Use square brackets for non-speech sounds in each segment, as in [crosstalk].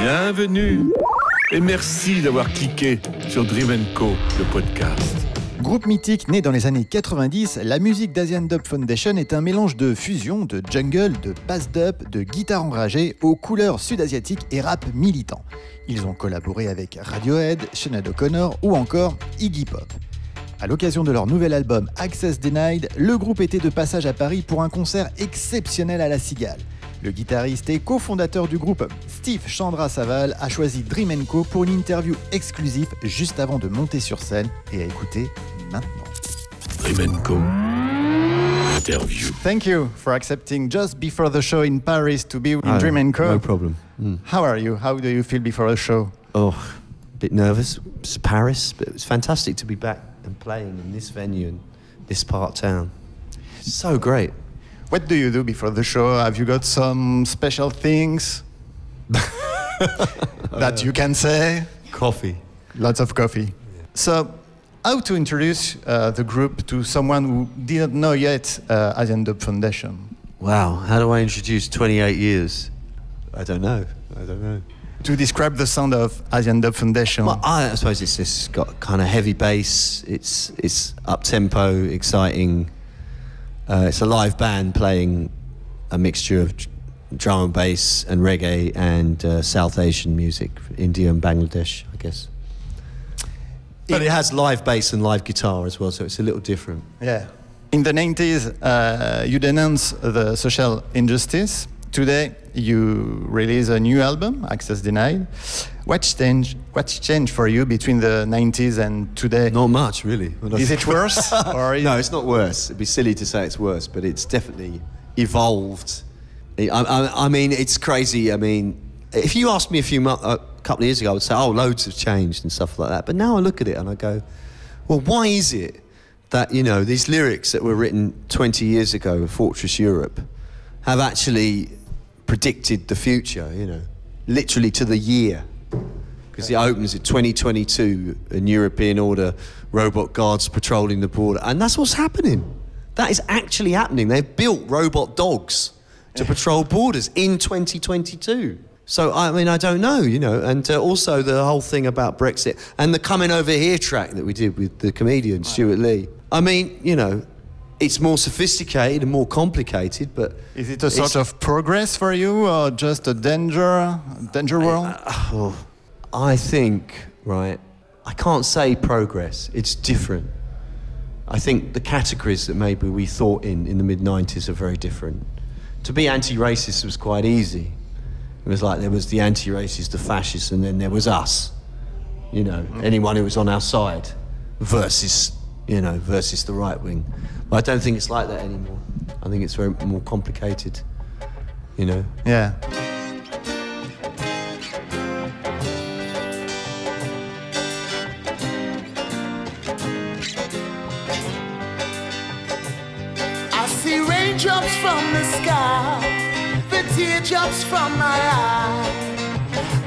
Bienvenue et merci d'avoir cliqué sur Dream Co, le podcast. Groupe mythique né dans les années 90, la musique d'Asian Dub Foundation est un mélange de fusion, de jungle, de bass dub, de guitare enragée aux couleurs sud-asiatiques et rap militant. Ils ont collaboré avec Radiohead, Sinead O'Connor ou encore Iggy Pop. À l'occasion de leur nouvel album Access Denied, le groupe était de passage à Paris pour un concert exceptionnel à la Cigale. Le guitariste et cofondateur du groupe, Steve Chandra Saval, a choisi Dream Co pour une interview exclusive juste avant de monter sur scène et à écouter maintenant. Dream Co. Interview. Thank you for accepting just before the show in Paris to be in Oh, Dream Co. No problem. Mm. How are you? How do you feel before the show? Oh, a bit nervous. It's Paris, but it was fantastic to be back and playing in this venue and this part of town. So great. What do you do before the show? Have you got some special things [laughs] that you can say? Coffee. Lots of coffee. So, how to introduce uh, the group to someone who didn't know yet uh, Asian Dub Foundation? Wow. How do I introduce 28 years? I don't know. I don't know. To describe the sound of Asian Dub Foundation. Well, I, I suppose it's just got kind of heavy bass. It's it's up tempo, exciting. Uh, it's a live band playing a mixture of drum and bass and reggae and uh, South Asian music, India and Bangladesh, I guess. But it has live bass and live guitar as well, so it's a little different. Yeah. In the 90s, uh, you denounce the social injustice. Today, you release a new album, Access Denied. What's changed, what's changed for you between the 90s and today? Not much, really. Is it worse? [laughs] or is no, it's not worse. It'd be silly to say it's worse, but it's definitely evolved. I, I, I mean, it's crazy. I mean, if you asked me a few months, a couple of years ago, I would say, "Oh, loads have changed and stuff like that." But now I look at it and I go, "Well, why is it that you know these lyrics that were written 20 years ago, Fortress Europe, have actually predicted the future? You know, literally to the year." because it opens at 2022 in European order, robot guards patrolling the border, and that's what's happening. That is actually happening. They've built robot dogs to patrol borders in 2022. So I mean, I don't know, you know, and uh, also the whole thing about Brexit and the coming over here track that we did with the comedian Stewart Lee. I mean, you know, it's more sophisticated and more complicated, but Is it a sort of progress for you or just a danger, danger world? Oh, I think, right, I can't say progress. It's different. I think the categories that maybe we thought in in the mid 90s are very different. To be anti racist was quite easy. It was like there was the anti racist, the fascists, and then there was us. You know, mm. anyone who was on our side versus, you know, versus the right wing. But I don't think it's like that anymore. I think it's very more complicated, you know. yeah. I see raindrops from the sky, the teardrops from my eye.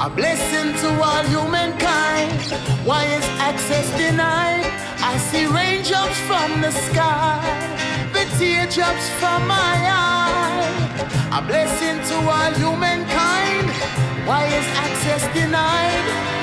A blessing to all humankind. Why is access denied? I see raindrops from the sky, the teardrops from my eye. A blessing to all humankind. Why is access denied?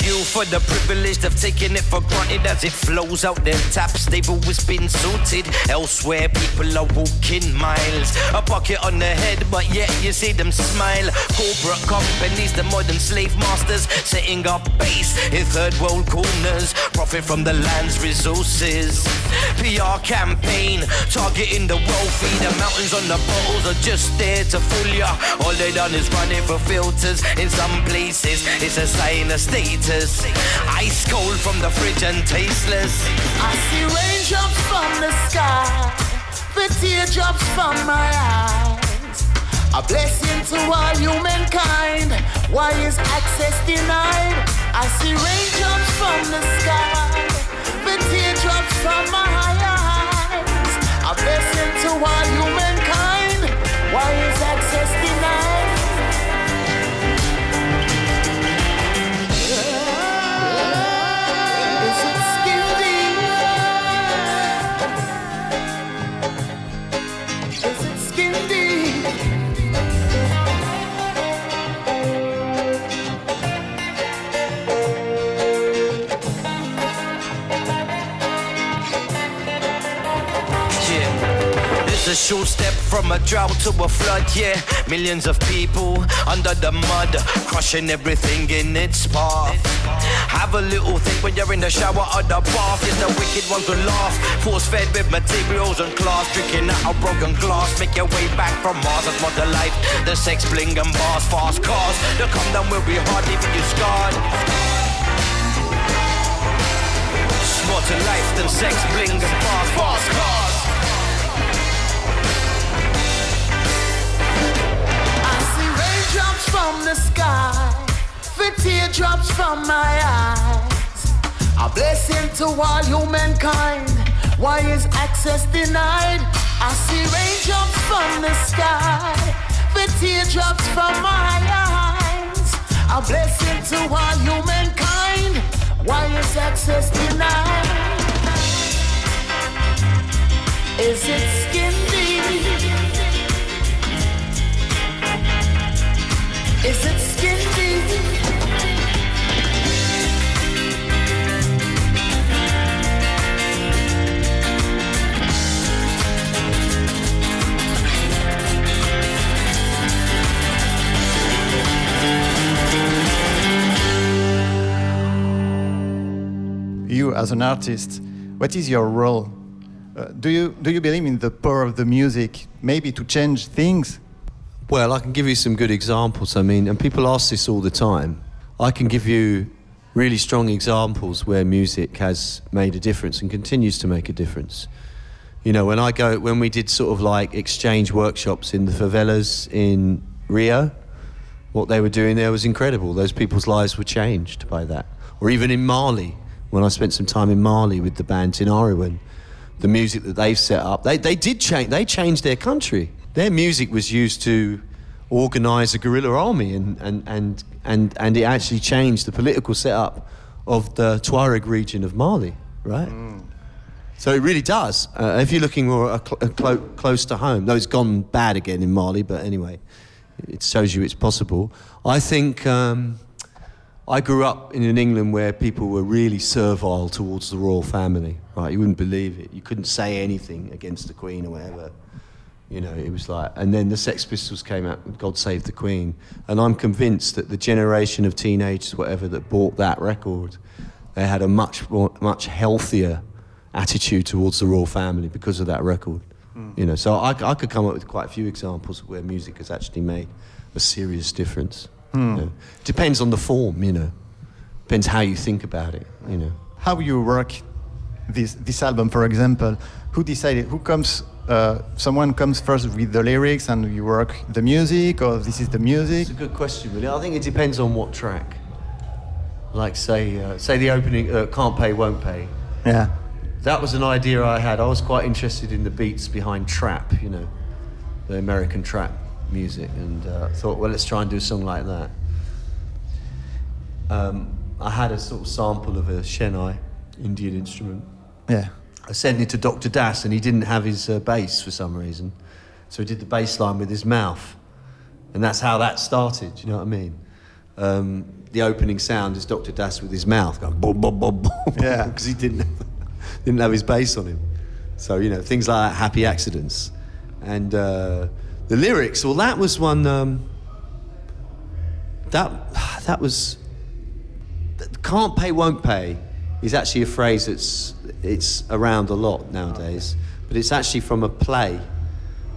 The for the privileged have taken it for granted as it flows out their taps. They've always been suited. Elsewhere, people are walking miles. A bucket on the head, but yet you see them smile. Corporate companies, the modern slave masters, setting up base in third world corners. Profit from the land's resources. PR campaign targeting the wealthy. The mountains on the bottles are just there to fool ya. All they done is running for filters in some places. It's a sign of status. Ice cold from the fridge and tasteless. I see raindrops from the sky, the teardrops from my eyes. A blessing to all humankind. Why is access denied? I see raindrops from the sky, the teardrops a short step from a drought to a flood, yeah. Millions of people under the mud, crushing everything in its path. Have a little think when you're in the shower or the bath. Yes, the wicked ones will laugh. Force fed with materials and class, drinking out of broken glass. Make your way back from Mars, that's what life. The sex, bling, and bars, fast cars. The come down will be hard, leaving you scarred. More to life than sex, bling, and fast, fast cars. See raindrops from the sky, the teardrops from my eyes. A blessing to all humankind. Why is access denied? I see raindrops from the sky, the teardrops from my eyes. A blessing to all humankind. Why is access denied? Is it skin deep? Is it skin deep? You, as an artist, what is your role? Uh, do you do you believe in the power of the music, maybe to change things? Well, I can give you some good examples. I mean, and people ask this all the time. I can give you really strong examples where music has made a difference and continues to make a difference. You know, when I go, when we did sort of like exchange workshops in the favelas in Rio, what they were doing there was incredible. Those people's lives were changed by that. Or even in Mali, when I spent some time in Mali with the band Tinariwen, the music that they've set up, they, they did change, they changed their country. Their music was used to organize a guerrilla army and, and, and, and, and it actually changed the political setup of the Tuareg region of Mali, right? So it really does. Uh, if you're looking more uh, cl- clo- close to home, though it's gone bad again in Mali, but anyway, it shows you it's possible. I think um, I grew up in an England where people were really servile towards the royal family. Right, you wouldn't believe it. You couldn't say anything against the Queen or whatever. You know, it was like, and then the Sex Pistols came out, with God Save the Queen, and I'm convinced that the generation of teenagers, whatever, that bought that record, they had a much more, much healthier attitude towards the royal family because of that record. Hmm. You know, so I, I could come up with quite a few examples where music has actually made a serious difference. Hmm. You know. Depends on the form, you know. Depends how you think about it, you know. How you work this this album, for example? Who decided? Who comes? Uh, someone comes first with the lyrics, and you work the music, or this is the music? It's a good question, really. I think it depends on what track. Like, say, uh, say the opening, uh, Can't Pay, Won't Pay. Yeah. That was an idea I had. I was quite interested in the beats behind trap, you know, the American trap music, and uh, thought, well, let's try and do a song like that. Um, I had a sort of sample of a Chennai Indian instrument. Yeah. I sent it to Dr. Das, and he didn't have his uh, bass for some reason, so he did the bass line with his mouth, and that's how that started. Do you know what I mean? Um, the opening sound is Dr. Das with his mouth going boom, boom, boom, boom, Yeah. [laughs] because he didn't have, [laughs] didn't have his bass on him. So you know things like that, happy accidents, and uh, the lyrics. Well, that was one. Um, that [sighs] that was can't pay, won't pay is actually a phrase that's it's around a lot nowadays, but it's actually from a play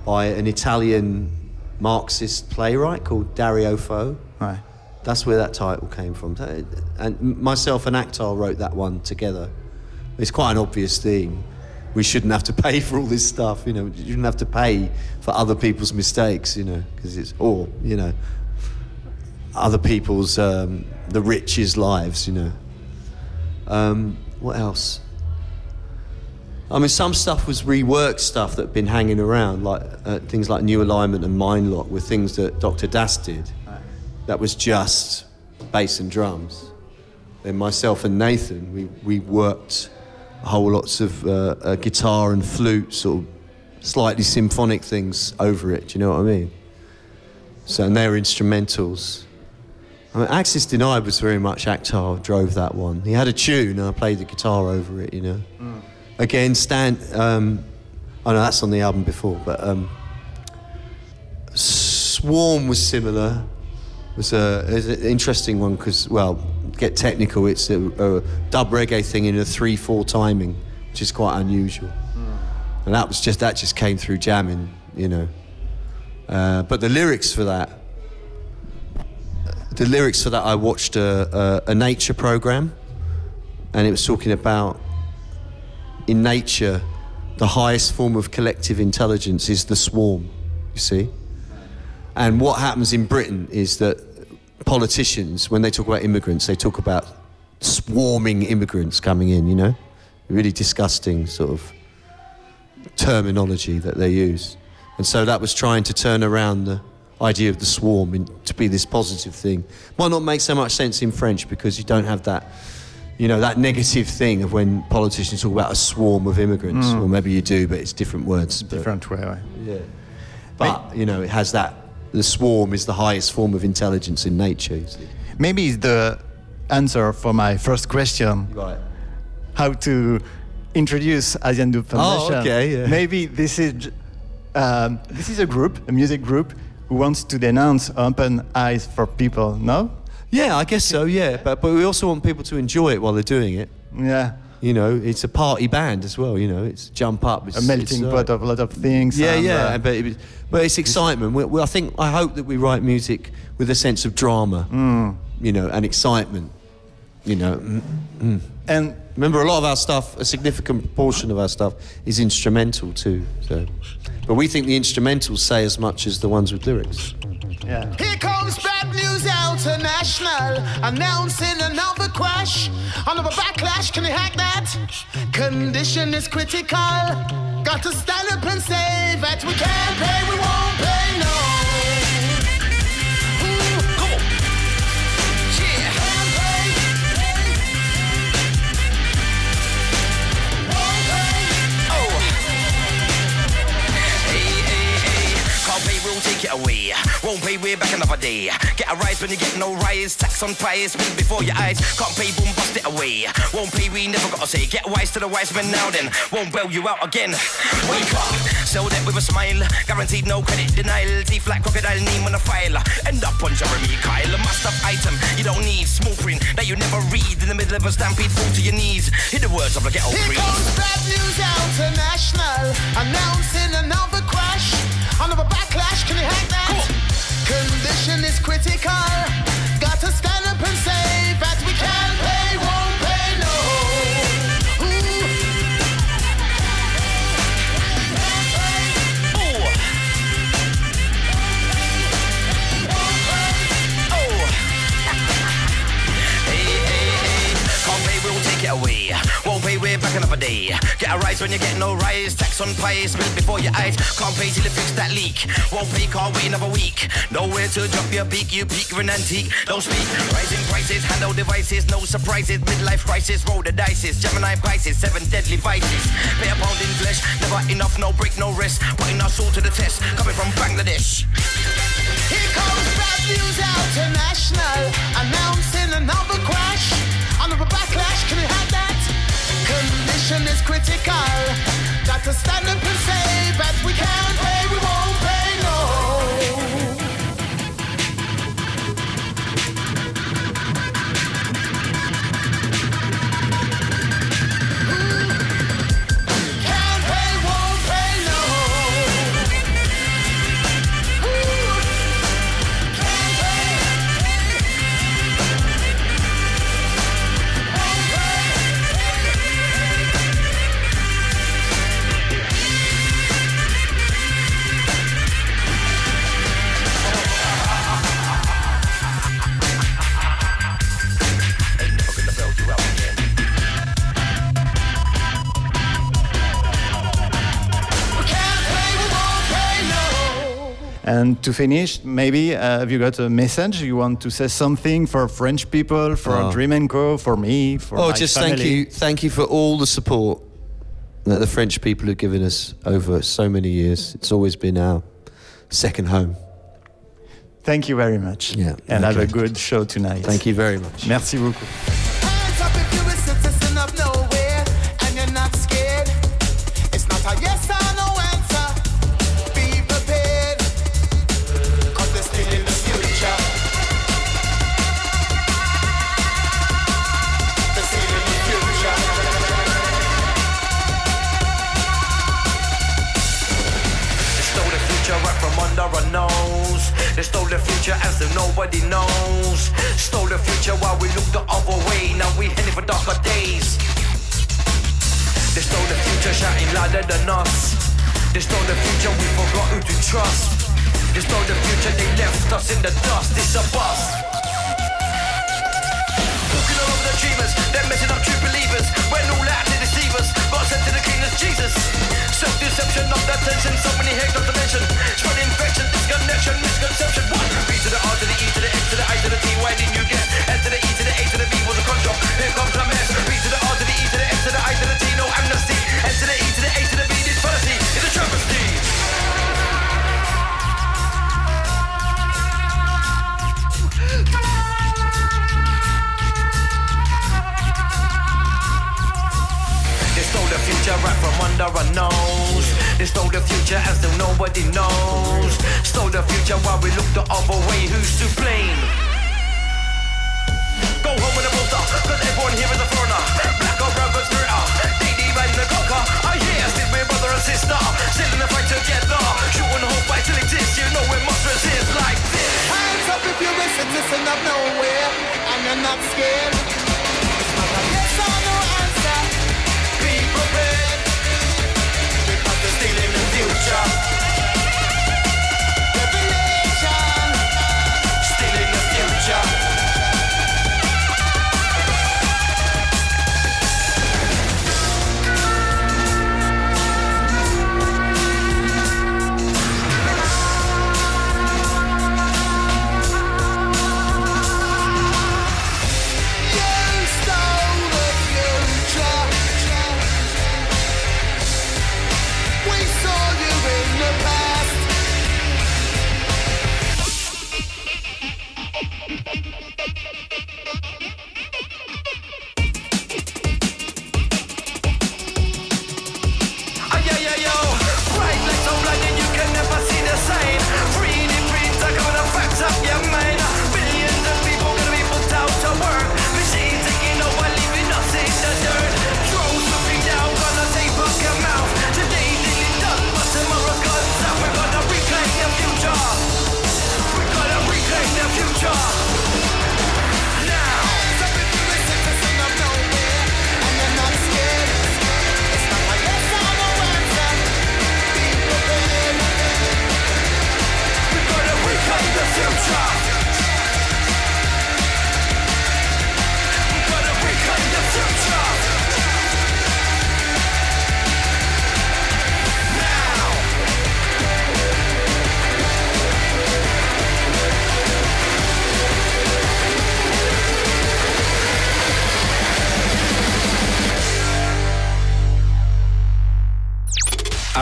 by an Italian Marxist playwright called Dario Fo. Right. That's where that title came from. And myself and Akhtar wrote that one together. It's quite an obvious theme. We shouldn't have to [laughs] pay for all this stuff, you know. You shouldn't have to pay for other people's mistakes, you know, because it's all, you know, other people's um, the rich's lives, you know. Um, what else? I mean, some stuff was reworked stuff that had been hanging around, like uh, things like New Alignment and Mindlock, were things that Dr. Das did. That was just bass and drums. Then myself and Nathan, we, we worked whole lots of uh, uh, guitar and flute, sort of slightly symphonic things over it. Do you know what I mean? So, and they were instrumentals. I mean, Access Denied was very much Akhtar drove that one. He had a tune, and I played the guitar over it. You know. Again, Stan, um, Oh no, that's on the album before. But um, Swarm was similar. It was a, it was an interesting one because, well, get technical. It's a, a dub reggae thing in a three-four timing, which is quite unusual. And that was just that just came through jamming, you know. Uh, but the lyrics for that, the lyrics for that, I watched a, a, a nature program, and it was talking about in nature, the highest form of collective intelligence is the swarm. You see, and what happens in Britain is that politicians, when they talk about immigrants, they talk about swarming immigrants coming in. You know, really disgusting sort of terminology that they use. And so that was trying to turn around the idea of the swarm in, to be this positive thing. Might not make so much sense in French because you don't have that, you know, that negative thing of when politicians talk about a swarm of immigrants. Or maybe you do, but it's different words. but- Different way. yeah. But, you know, it has that, the swarm is the highest form of intelligence in nature. Maybe it's the answer for my first question. Right. how to introduce Asian Dub Foundation. Oh, okay, yeah. Maybe this is um, this is a group, a music group, who wants to denounce open eyes for people. No? Yeah, I guess so, yeah. But, but we also want people to enjoy it while they're doing it. Yeah, You know, it's a party band as well, you know, it's jump up. It's, a melting it's, uh, pot of a lot of things. Yeah, and, yeah, uh, but it, but it's excitement. We, we, I think I hope that we write music with a sense of drama, Mm. you know, and excitement. You know, Mm. and remember a lot of our stuff, a significant proportion of our stuff is instrumental too. So, but we think the instrumentals say as much as the ones with lyrics. Yeah. Here comes Bad News International announcing another crash. Another backlash, can you hack that? Condition is critical. Got to stand up and say that we can't pay, we won't pay, no. Won't pay, we're back another day. Get a rise when you get no rise. Tax on price, win before your eyes. Can't pay, boom, bust it away. Won't pay, we never gotta say. Get wise to the wise men now then. Won't bail you out again. Wake up, sell that with a smile. Guaranteed no credit denial. Teeth like crocodile, name on a file. End up on Jeremy Kyle. A must have item you don't need. Small print that you never read. In the middle of a stampede, fall to your knees. Hit the words of the ghetto Here breeze. comes Bad News International Get a rise when you get no rise. Tax on price, spilled before your eyes. Can't pay till you fix that leak. Won't pay, can't wait another week. Nowhere to drop your beak, you peak, you're an antique. Don't speak. Rising prices, handle devices, no surprises. Midlife crisis, roll the dices. Gemini prices, seven deadly vices. Pay a pound in flesh, never enough, no break, no rest. Putting our soul to the test, coming from Bangladesh. Here comes Bad News International announcing another crash. Another backlash, can you have that? Condition is critical. Got to stand up and say that we can't pay, we won't pay, And to finish, maybe uh, have you got a message you want to say something for French people, for Oh. Dream and Co, for me, for Oh, just family? thank you, thank you for all the support that the French people have given us over so many years. It's always been our second home. Thank you very much. Yeah, And have a good show tonight. Thank you very much. Merci beaucoup. Louder than us. They stole the future, we forgot who to trust. They stole the future, they left us in the dust. It's a bust. Walking all over the dreamers, they're messing up true believers. When all out to deceive us, but sent to the king is Jesus. Self-deception, not that tension, so many heads not to mention. Our nose. They stole the future and still nobody knows. Stole the future while we look the other way. Who's to blame? Go home with a bolter, cause everyone here is a foreigner. Black or brown, up. DD and the conquer. Oh, I hear, still we're brother and sister. Still in the fight together. Shooting hope fight till exists. You know we must resist like this. Hands up if you're a citizen of nowhere and you're not scared. Yes or no answer. Be prepared. Future. The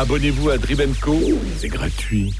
Abonnez-vous à Drivenco, c'est gratuit.